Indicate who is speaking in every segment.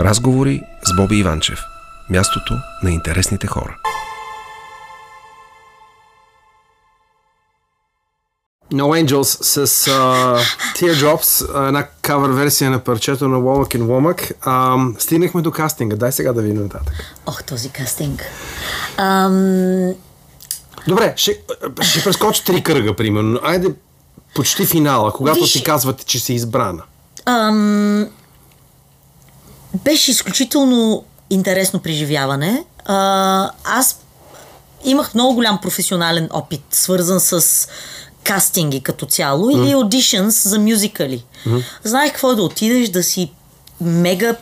Speaker 1: Разговори с Боби Иванчев. Мястото на интересните хора.
Speaker 2: No Angels с uh, Teardrops, една кавър версия на парчето на Womack and Womack. Uh, стигнахме до кастинга. Дай сега да видим нататък.
Speaker 3: Ох, този кастинг. Ам...
Speaker 2: Добре, ще, ще прескочи три кръга, примерно. Айде почти финала, когато
Speaker 3: Виж-
Speaker 2: ти казвате, че си избрана.
Speaker 3: Ам... Беше изключително интересно преживяване. А, аз имах много голям професионален опит, свързан с кастинги като цяло или аудишънс за мюзикали. Знаех какво е да отидеш, да си мега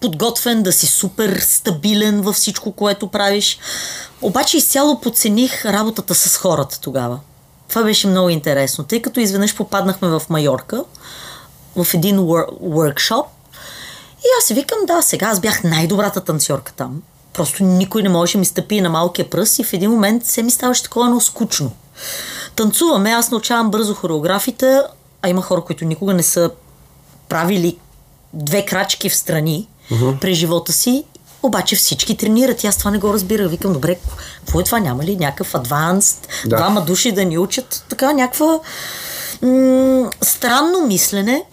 Speaker 3: подготвен, да си супер стабилен във всичко, което правиш. Обаче изцяло подцених работата с хората тогава. Това беше много интересно, тъй като изведнъж попаднахме в Майорка, в един workshop и аз си викам, да, сега аз бях най-добрата танцорка там. Просто никой не можеше ми стъпи на малкия пръст и в един момент се ми ставаше такова едно скучно. Танцуваме, аз научавам бързо хореографите, а има хора, които никога не са правили две крачки в страни uh-huh. през живота си, обаче всички тренират и аз това не го разбирах. Викам, добре, какво е това? Няма ли някакъв адванс,
Speaker 2: Да.
Speaker 3: двама души да ни учат? Така някаква м- странно мислене,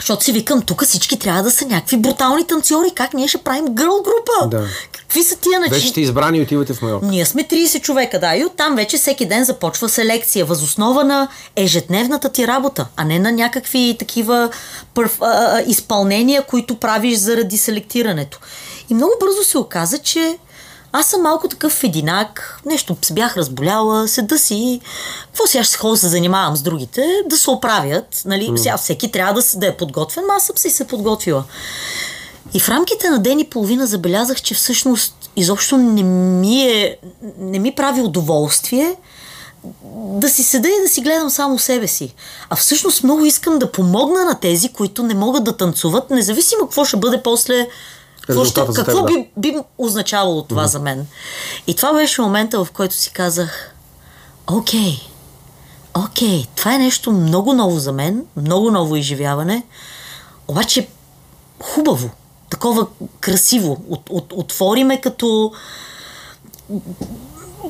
Speaker 3: защото си викам, тук всички трябва да са някакви брутални танцори. Как ние ще правим гърл група?
Speaker 2: Да.
Speaker 3: Какви са тия начини?
Speaker 2: Вече сте избрани и отивате в Майорка.
Speaker 3: Ние сме 30 човека, да, и оттам вече всеки ден започва селекция, възоснова на ежедневната ти работа, а не на някакви такива пърф, а, изпълнения, които правиш заради селектирането. И много бързо се оказа, че аз съм малко такъв единак, нещо се бях разболяла, седа си, какво сега ще ходя се занимавам с другите, да се оправят, нали, сега всеки трябва да, да е подготвен, аз съм си се подготвила. И в рамките на ден и половина забелязах, че всъщност изобщо не ми, е, не ми прави удоволствие да си седа и да си гледам само себе си. А всъщност много искам да помогна на тези, които не могат да танцуват, независимо какво ще бъде после. Какво, ще, какво
Speaker 2: теб, да.
Speaker 3: би, би означавало това за мен? И това беше момента, в който си казах, окей, окей, това е нещо много ново за мен, много ново изживяване, обаче хубаво, такова красиво. От, от, отвори ме като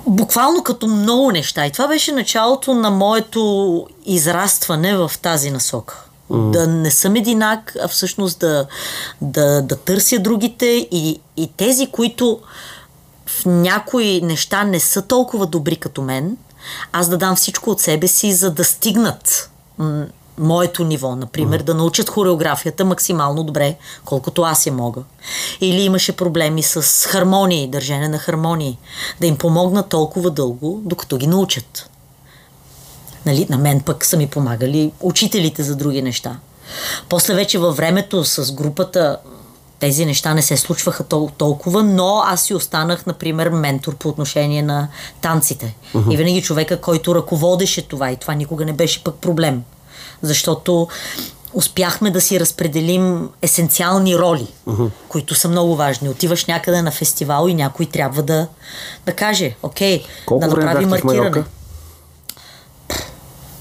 Speaker 3: буквално като много неща. И това беше началото на моето израстване в тази насока. Mm. Да не съм единак, а всъщност да, да, да търся другите и, и тези, които в някои неща не са толкова добри като мен, аз да дам всичко от себе си, за да стигнат м- моето ниво, например, mm. да научат хореографията максимално добре, колкото аз я мога. Или имаше проблеми с хармонии, държане на хармонии, да им помогна толкова дълго, докато ги научат. Нали, на мен пък са ми помагали учителите за други неща. После вече във времето с групата тези неща не се случваха тол- толкова, но аз си останах, например, ментор по отношение на танците. Uh-huh. И винаги човека, който ръководеше това и това никога не беше пък проблем. Защото успяхме да си разпределим есенциални роли, uh-huh. които са много важни. Отиваш някъде на фестивал и някой трябва да, да каже, окей,
Speaker 2: Колко
Speaker 3: да направи
Speaker 2: в
Speaker 3: маркиране.
Speaker 2: Майорка?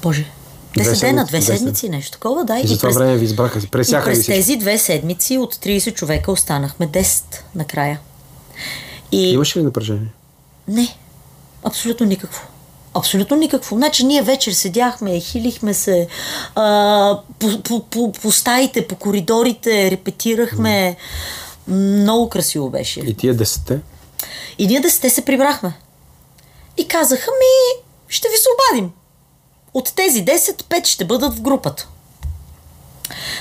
Speaker 3: Боже. Те
Speaker 2: Две
Speaker 3: са дена,
Speaker 2: седмици,
Speaker 3: две седмици, нещо такова, да.
Speaker 2: И за това време ви избраха.
Speaker 3: и
Speaker 2: Пресяха ли
Speaker 3: през тези две седмици от 30 човека останахме 10 накрая. И
Speaker 2: Имаше ли напрежение?
Speaker 3: не, абсолютно никакво. Абсолютно никакво. Значи ние вечер седяхме, хилихме се а, по, по, по, по стаите, по коридорите, репетирахме. Много красиво беше.
Speaker 2: И тия десете?
Speaker 3: И ние десете се прибрахме. И казаха ми, ще ви се обадим. От тези 10, 5 ще бъдат в групата.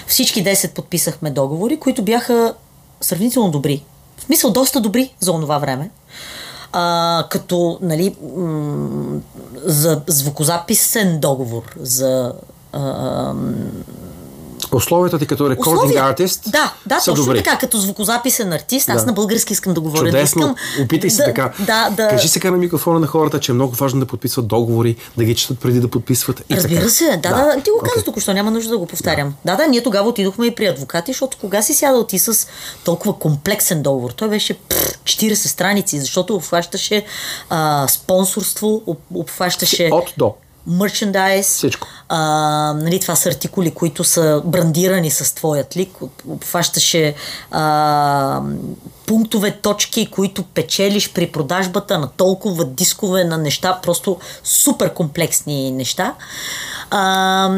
Speaker 3: Всички 10 подписахме договори, които бяха сравнително добри. В смисъл доста добри за онова време. А, като, нали, м- за звукозаписен договор, за а,
Speaker 2: Условията ти като рекординг артист
Speaker 3: Да, да,
Speaker 2: са
Speaker 3: точно
Speaker 2: добри.
Speaker 3: така, като звукозаписен артист. Аз
Speaker 2: Да.
Speaker 3: на български искам да говоря.
Speaker 2: Чудесно.
Speaker 3: Искам
Speaker 2: Опитай се
Speaker 3: да,
Speaker 2: така.
Speaker 3: Да, да.
Speaker 2: Кажи сега на микрофона на хората, че е много важно да подписват договори, да ги четат преди да подписват. И
Speaker 3: Разбира
Speaker 2: така.
Speaker 3: се, да, да, да, ти го каза
Speaker 2: Окей.
Speaker 3: току-що, няма нужда да го повтарям. Да. да, ние тогава отидохме и при адвокати, защото кога си сядал ти с толкова комплексен договор? Той беше пф, 40 страници, защото обхващаше а, спонсорство, об- обхващаше...
Speaker 2: От до.
Speaker 3: Мерчендайз.
Speaker 2: Всичко.
Speaker 3: А, нали, това са артикули, които са брандирани с твоят лик. Обхващаше а, пунктове, точки, които печелиш при продажбата на толкова дискове, на неща, просто супер комплексни неща. А,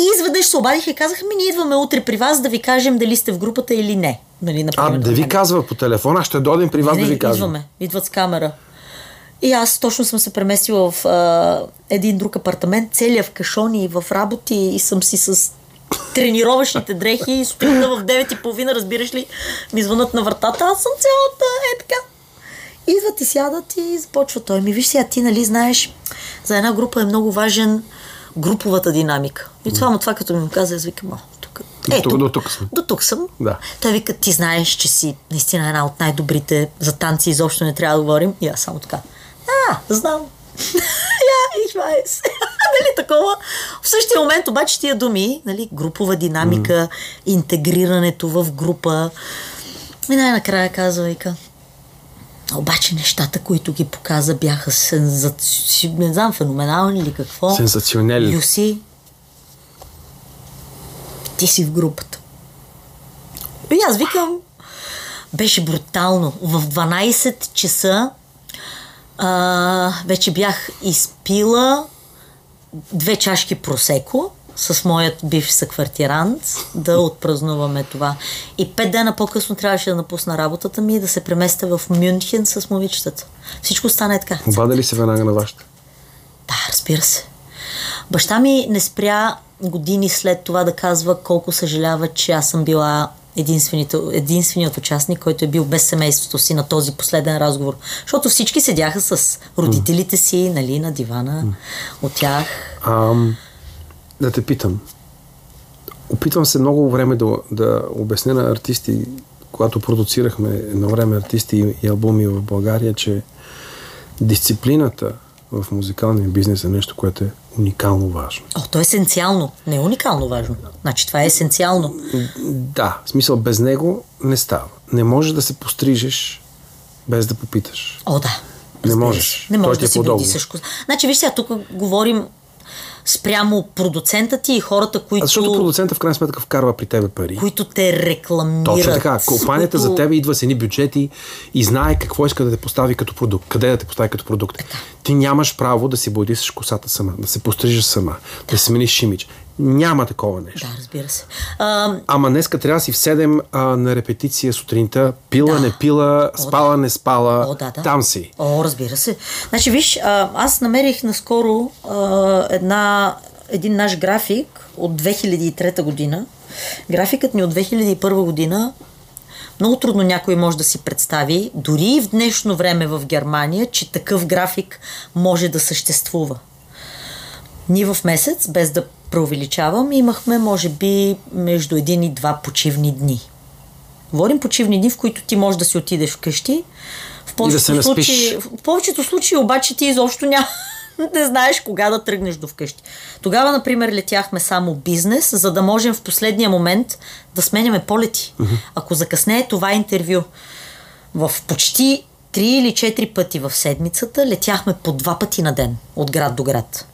Speaker 3: и изведнъж се обадиха и казаха ми, ние идваме утре при вас да ви кажем дали сте в групата или не. Нали,
Speaker 2: А,
Speaker 3: например,
Speaker 2: да ви казва по телефона, ще дойдем при вас
Speaker 3: не,
Speaker 2: да ви кажем.
Speaker 3: идваме. Идват с камера. И аз точно съм се преместила в а, един друг апартамент, целия в кашони и в работи и съм си с тренировъчните дрехи и сутринта в 9.30, разбираш ли, ми звънат на вратата, аз съм цялата, е така. Идват и сядат и започва той. Ми виж сега, ти нали знаеш, за една група е много важен груповата динамика. И това му това като ми каза, аз викам, о, тук. Е,
Speaker 2: тук- до тук съм.
Speaker 3: До тук съм.
Speaker 2: Да.
Speaker 3: Той вика, ти знаеш, че си наистина една от най-добрите за танци, изобщо не трябва да говорим. И аз само така. А, знам. Я, ich weiß. нали, такова. В същия момент обаче тия думи, нали, групова динамика, mm. интегрирането в група. И най-накрая казва, вика, обаче нещата, които ги показа, бяха сензаци... не знам, феноменални или какво.
Speaker 2: Сенсационелни.
Speaker 3: Юси, ти си в групата. И аз викам, беше брутално. В 12 часа а, вече бях изпила две чашки просеко с моят бивш съквартирант да отпразнуваме това. И пет дена по-късно трябваше да напусна работата ми и да се преместя в Мюнхен с момичетата. Всичко стана така.
Speaker 2: Обада ли се веднага на вашата?
Speaker 3: Да, разбира се. Баща ми не спря години след това да казва колко съжалява, че аз съм била единственият участник, който е бил без семейството си на този последен разговор. Защото всички седяха с родителите си, нали, на дивана от тях.
Speaker 2: Ам, да те питам. Опитвам се много време да, да обясня на артисти, когато продуцирахме едно време артисти и албуми в България, че дисциплината в музикалния бизнес е нещо, което е уникално важно.
Speaker 3: О, то е есенциално, не е уникално важно. Значи това е есенциално.
Speaker 2: Да, в смисъл без него не става. Не можеш да се пострижеш без да попиташ.
Speaker 3: О, да.
Speaker 2: Не можеш.
Speaker 3: Не можеш
Speaker 2: ти е
Speaker 3: да си
Speaker 2: по договор.
Speaker 3: вреди също. Значи, виж сега, тук говорим спрямо продуцента ти и хората, които,
Speaker 2: А защото продуцента в крайна сметка вкарва при тебе пари.
Speaker 3: които те рекламират.
Speaker 2: Точно така. Компанията
Speaker 3: които...
Speaker 2: за тебе идва с едни бюджети и знае какво иска да те постави като продукт, къде да те постави като продукт. Ти нямаш право да си бодисаш косата сама, да се пострижеш сама, да, да смениш имидж. Няма такова нещо.
Speaker 3: Да, разбира се. А,
Speaker 2: Ама днеска трябва да си в 7 а, на репетиция сутринта. Пила,
Speaker 3: Да.
Speaker 2: не пила,
Speaker 3: О,
Speaker 2: спала,
Speaker 3: да.
Speaker 2: не спала.
Speaker 3: О, да, да.
Speaker 2: Там си.
Speaker 3: О, разбира се. Значи, виж, а, аз намерих наскоро а, една, един наш график от 2003 година. Графикът ни от 2001 година много трудно някой може да си представи, дори и в днешно време в Германия, че такъв график може да съществува. Ние в месец, без да преувеличавам, имахме може би между един и два почивни дни. Говорим почивни дни, в които ти можеш да си отидеш вкъщи. В повечето,
Speaker 2: наспиш.
Speaker 3: случаи, в повечето случаи обаче ти изобщо няма, не знаеш кога да тръгнеш до вкъщи. Тогава, например, летяхме само бизнес, за да можем в последния момент да сменяме полети. Ако закъснее това интервю, в почти три или четири пъти в седмицата летяхме по два пъти на ден от град до град.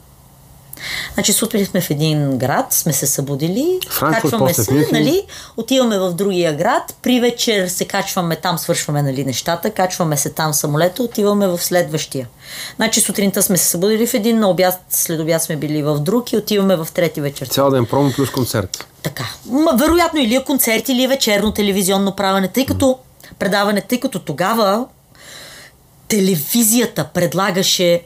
Speaker 3: Значи сутрин сме в един град, сме се събудили,
Speaker 2: Франкфурт,
Speaker 3: качваме се,
Speaker 2: Мюнхен.
Speaker 3: нали, отиваме в другия град, при вечер се качваме там, свършваме нали, нещата, качваме се там самолета, отиваме в следващия. Значи сутринта сме се събудили в един, на обяд, след обяд сме били в друг и отиваме в трети вечер.
Speaker 2: Цял ден промо плюс концерт.
Speaker 3: Така. Ма, вероятно или е концерт, или е вечерно телевизионно правене, тъй като предаване, тъй като тогава телевизията предлагаше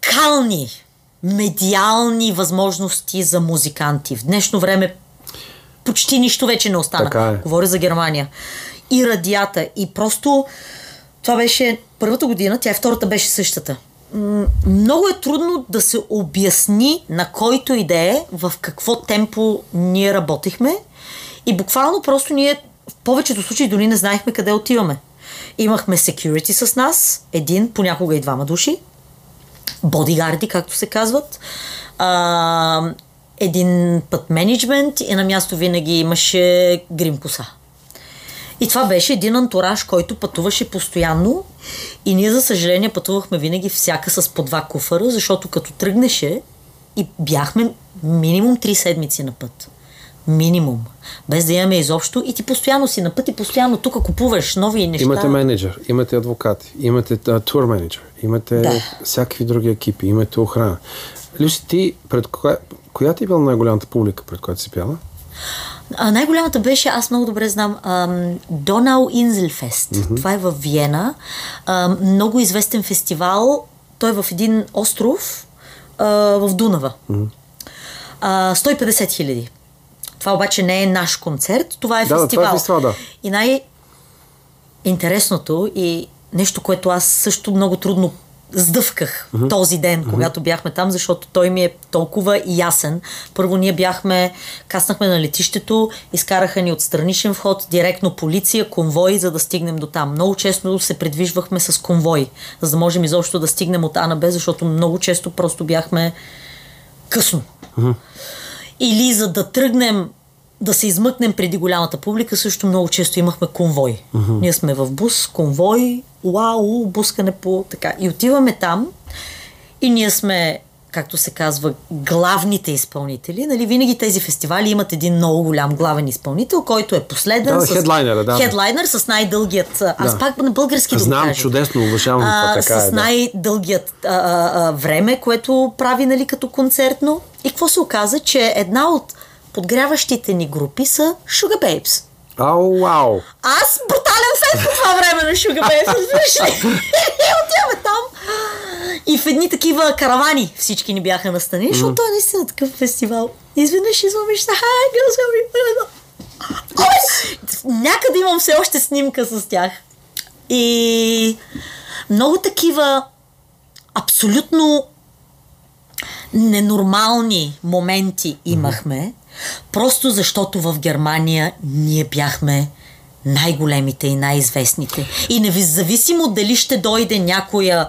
Speaker 3: уникални медиални възможности за музиканти. В днешно време почти нищо вече не остана.
Speaker 2: Така е.
Speaker 3: Говоря за Германия. И радията. И просто това беше първата година, тя и втората беше същата. Много е трудно да се обясни на който и да е в какво темпо ние работихме и буквално просто ние в повечето случаи дори не знаехме къде отиваме. Имахме security с нас, един, понякога и двама души, бодигарди, както се казват. А, един път менеджмент и на място винаги имаше грим коса. И това беше един антураж, който пътуваше постоянно И ние, за съжаление, пътувахме винаги всяка с по два куфара, защото като тръгнеше и бяхме минимум три седмици на път. Минимум. Без да имаме изобщо. И ти постоянно си на път и постоянно тук купуваш нови неща.
Speaker 2: Имате менеджер, имате адвокати, имате а, тур менеджер, имате
Speaker 3: Да.
Speaker 2: всякакви други екипи, имате охрана. Люси, ти пред коя, коя ти е била най-голямата публика, пред която си пяла?
Speaker 3: А, най-голямата беше, аз много добре знам, ам, Донау Инзелфест. Mm-hmm. Това е в Виена. Ам, много известен фестивал. Той е в един остров а, в Дунава. Mm-hmm. А, 150 хиляди. Това обаче не е наш концерт, това е
Speaker 2: Да,
Speaker 3: фестивал.
Speaker 2: това е фестивал, да.
Speaker 3: И най-интересното и нещо, което аз също много трудно сдъвках mm-hmm. този ден, mm-hmm. когато бяхме там, защото той ми е толкова ясен. Първо ние бяхме, каснахме на летището, изкараха ни от страничен вход, директно полиция, конвой, за да стигнем до там. Много често се придвижвахме с конвой, за да можем изобщо да стигнем от А на Б, защото много често просто бяхме късно. Mm-hmm. Или за да тръгнем да се измъкнем преди голямата публика, също много често имахме конвой. Mm-hmm. Ние сме в бус, конвой, уау, бускане по така. И отиваме там и ние сме, както се казва, главните изпълнители. Нали, винаги тези фестивали имат един много голям главен изпълнител, който е последен.
Speaker 2: Да,
Speaker 3: с
Speaker 2: хедлайнера, да.
Speaker 3: Хедлайнер с най-дългият. Аз
Speaker 2: Да.
Speaker 3: пак на български да
Speaker 2: Знам,
Speaker 3: кажа.
Speaker 2: чудесно, уважавам това, така
Speaker 3: с
Speaker 2: е, да.
Speaker 3: най-дългият а, а, а, време, което прави нали, като концертно. И какво се оказа, че една от подгряващите ни групи са Sugar Babes.
Speaker 2: Ау, вау!
Speaker 3: Аз брутален фен по това време на Sugar Babes, разбираш ли? Отиваме там. И в едни такива каравани всички ни бяха настани, защото той е наистина такъв фестивал. Изведнъж излъмиш хай, Някъде имам все още снимка с тях. И много такива абсолютно ненормални моменти имахме, просто защото в Германия ние бяхме най-големите и най-известните. И независимо дали ще дойде някоя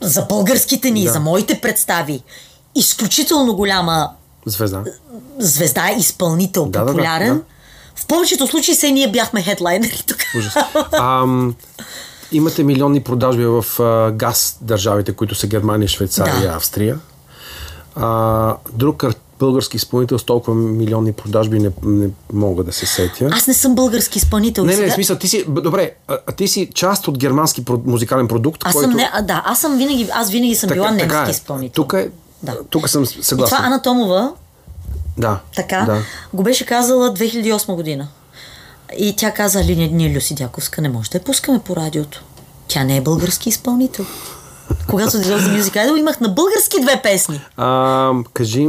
Speaker 3: за българските ни,
Speaker 2: Да.
Speaker 3: за моите представи, изключително голяма
Speaker 2: Звезда.
Speaker 3: звезда, изпълнител,
Speaker 2: Да, да, да,
Speaker 3: популярен,
Speaker 2: да.
Speaker 3: в повечето случаи се ние бяхме хедлайнери тук.
Speaker 2: Ужас. Ам, имате милионни продажби в а, газ държавите, които са Германия, Швейцария и
Speaker 3: Да.
Speaker 2: Австрия. А, друг ар- български изпълнител с толкова милионни продажби не, не мога да се сетя.
Speaker 3: Аз не съм български изпълнител.
Speaker 2: Не,
Speaker 3: Сега-
Speaker 2: не, в смисъл, ти си, добре, а, ти си част от германски про- музикален продукт,
Speaker 3: Аз
Speaker 2: който...
Speaker 3: съм не, а, да, аз съм винаги, аз винаги съм била немски изпълнител.
Speaker 2: Тук е,
Speaker 3: Да.
Speaker 2: тук съм
Speaker 3: И
Speaker 2: съгласен.
Speaker 3: това Ана Томова,
Speaker 2: Да.
Speaker 3: така,
Speaker 2: Да.
Speaker 3: го беше казала 2008 година. И тя каза, ние, ние Люси Дяковска не може да я пускаме по радиото. Тя не е български изпълнител. Когато дойдох за Music Idol, имах на български две песни.
Speaker 2: А, кажи,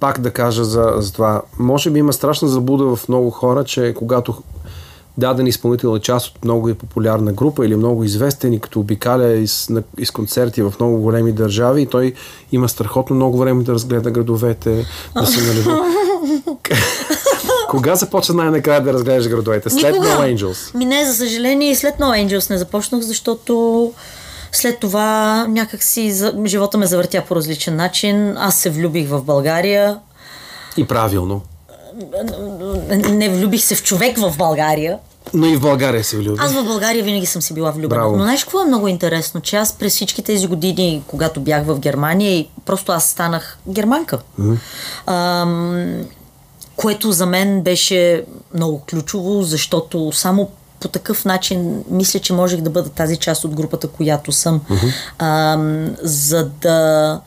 Speaker 2: пак да кажа за, за това. Може би има страшна заблуда в много хора, че когато даден изпълнител е част от много популярна група или много известен и като обикаля из, на, из концерти в много големи държави, и той има страхотно много време да разгледа градовете, да се налива. Кога започна най-накрая да разглеждаш градовете? След
Speaker 3: Никога.
Speaker 2: No Angels.
Speaker 3: Ми не, за съжаление, и след No Angels не започнах, защото след това някак си за... живота ме завъртя по различен начин. Аз се влюбих в България.
Speaker 2: И правилно.
Speaker 3: Не влюбих се в човек в България.
Speaker 2: Но и в България се влюби.
Speaker 3: Аз в България винаги съм си била влюбена.
Speaker 2: Браво.
Speaker 3: Но знаеш какво е много интересно? Че аз през всички тези години, когато бях в Германия, и просто аз станах германка. Ам, което за мен беше много ключово, защото само по такъв начин мисля, че можех да бъда тази част от групата, която съм. Ам, за да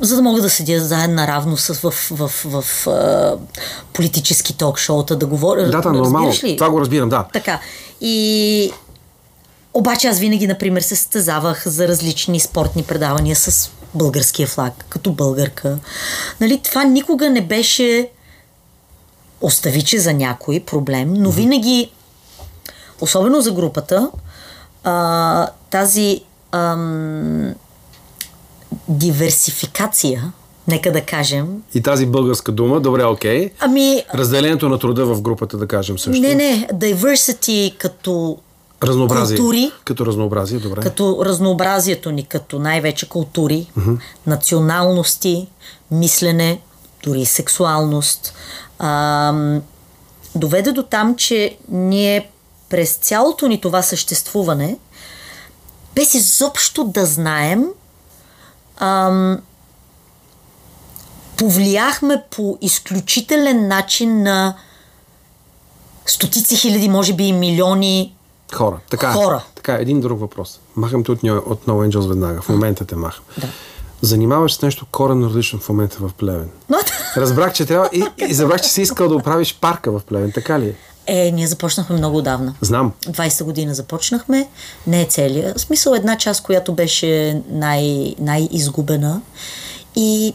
Speaker 3: за да мога да седя заедно наравно с, в, в, в, в а, политически ток-шоута, да говоря.
Speaker 2: Да, да, нормално.
Speaker 3: ли?
Speaker 2: Това го разбирам, да.
Speaker 3: Така. И обаче аз винаги, например, се състезавах за различни спортни предавания с българския флаг, като българка. Нали, това никога не беше остави, че за някой проблем, но винаги, особено за групата, а, тази ам, диверсификация, нека да кажем,
Speaker 2: И тази българска дума, добре, окей.
Speaker 3: ами,
Speaker 2: Разделението на труда в групата, да кажем също.
Speaker 3: не, не, diversity като
Speaker 2: Разнообразие.
Speaker 3: култури,
Speaker 2: Като разнообразие, добре.
Speaker 3: като разнообразието ни, като най-вече култури, националности, мислене, дори сексуалност, ам, доведе до там, че ние през цялото ни това съществуване, без изобщо да знаем, ам, повлияхме по изключителен начин на стотици хиляди, може би и милиони
Speaker 2: Хора. Така,
Speaker 3: Хора.
Speaker 2: Така, един друг въпрос. Махам те от, от No Angels веднага. В момента те махам.
Speaker 3: Да.
Speaker 2: Занимаваш с нещо коренно различно в момента в Плевен. Разбрах, че трябва и, и забрах, че си искал да оправиш парка в Плевен. Така ли е?
Speaker 3: Е, ние започнахме много отдавна.
Speaker 2: Знам.
Speaker 3: 20 година започнахме, не е целия. В смисъл една част, която беше най- най-изгубена. И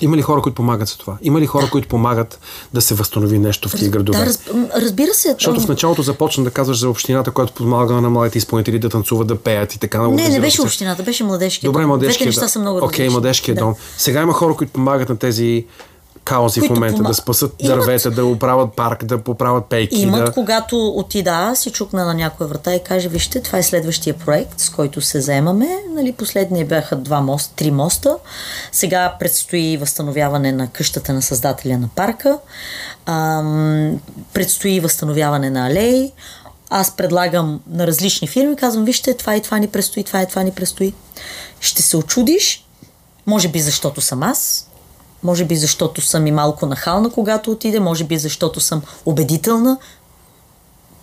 Speaker 2: Има ли хора, които помагат за това? Има ли хора, които помагат да се възстанови нещо в тия градове?
Speaker 3: да, раз, разбира се.
Speaker 2: Защото в началото започна да казваш за общината, която помага на младите изпълнители да танцуват, да пеят и така.
Speaker 3: Не, не
Speaker 2: организират
Speaker 3: беше общината, беше младежкият
Speaker 2: Добре,
Speaker 3: дом.
Speaker 2: младежкия
Speaker 3: Двете неща са много
Speaker 2: Окей,
Speaker 3: различни.
Speaker 2: младежкия
Speaker 3: Да.
Speaker 2: дом. Сега има хора, които помагат на тези каузи в момента,
Speaker 3: пома-
Speaker 2: да спасат
Speaker 3: Имат-
Speaker 2: дървета, да оправят парк, да поправят пейки.
Speaker 3: Имат,
Speaker 2: да...
Speaker 3: когато отида, си чукна на някоя врата и каже, вижте, това е следващия проект, с който се заемаме. Нали, последния бяха два моста, три моста. Сега предстои възстановяване на къщата на създателя на парка. Ам, предстои възстановяване на алеи. Аз предлагам на различни фирми, казвам, вижте, това и това ни предстои, това и това ни предстои. Ще се очудиш, може би защото съм аз, може би защото съм и малко нахална, когато отиде, може би защото съм убедителна,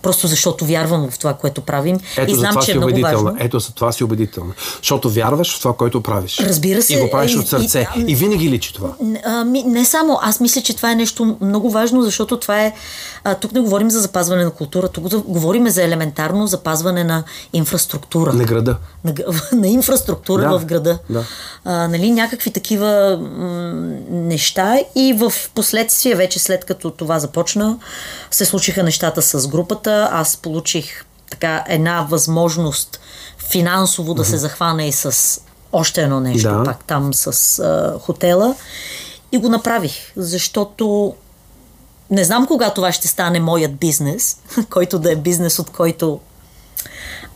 Speaker 3: просто защото вярвам в това, което правим
Speaker 2: Ето
Speaker 3: и знам, че е много важно.
Speaker 2: Ето за това си убедителна. Защото вярваш в това, което правиш.
Speaker 3: Разбира се,
Speaker 2: И го правиш
Speaker 3: и-
Speaker 2: от сърце.
Speaker 3: и-
Speaker 2: И, винаги личи това.
Speaker 3: А, ми, не само. Аз мисля, че това е нещо много важно, защото това е. А, тук не говорим за запазване на култура, тук да- говорим за елементарно запазване на инфраструктура.
Speaker 2: На града.
Speaker 3: На, на инфраструктура
Speaker 2: Да,
Speaker 3: в града.
Speaker 2: да.
Speaker 3: А, нали, някакви такива м- неща и в последствие, вече след като това започна, се случиха нещата с групата. Аз получих така една възможност финансово да се захвана и с още едно нещо,
Speaker 2: Да.
Speaker 3: пак там с а, хотела. И го направих, защото не знам кога това ще стане моят бизнес, който да е бизнес, от който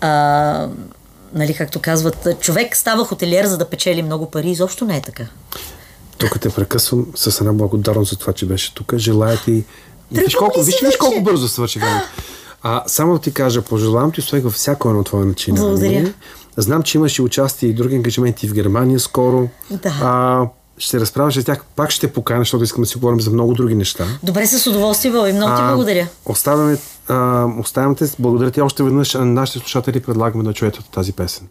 Speaker 3: а, нали, както казват, човек става хотелиер, за да печели много пари. Изобщо не е така.
Speaker 2: Тук те прекъсвам с една благодарност за това, че беше тук. Желая ти... Виж колко, виж, виж колко бързо свърши времето. А, само да ти кажа, пожелавам ти успех във всяко едно твое начинание.
Speaker 3: Благодаря.
Speaker 2: Знам, че имаш и участие и други ангажименти в Германия скоро.
Speaker 3: Да.
Speaker 2: А, ще разправяш за тях. Пак ще поканя, защото искам да си говорим за много други неща.
Speaker 3: Добре, с удоволствие, Боби. Много ти
Speaker 2: А,
Speaker 3: благодаря.
Speaker 2: Оставяме, а, оставяме те. Благодаря ти още веднъж. А на нашите слушатели предлагаме да чуете тази песен.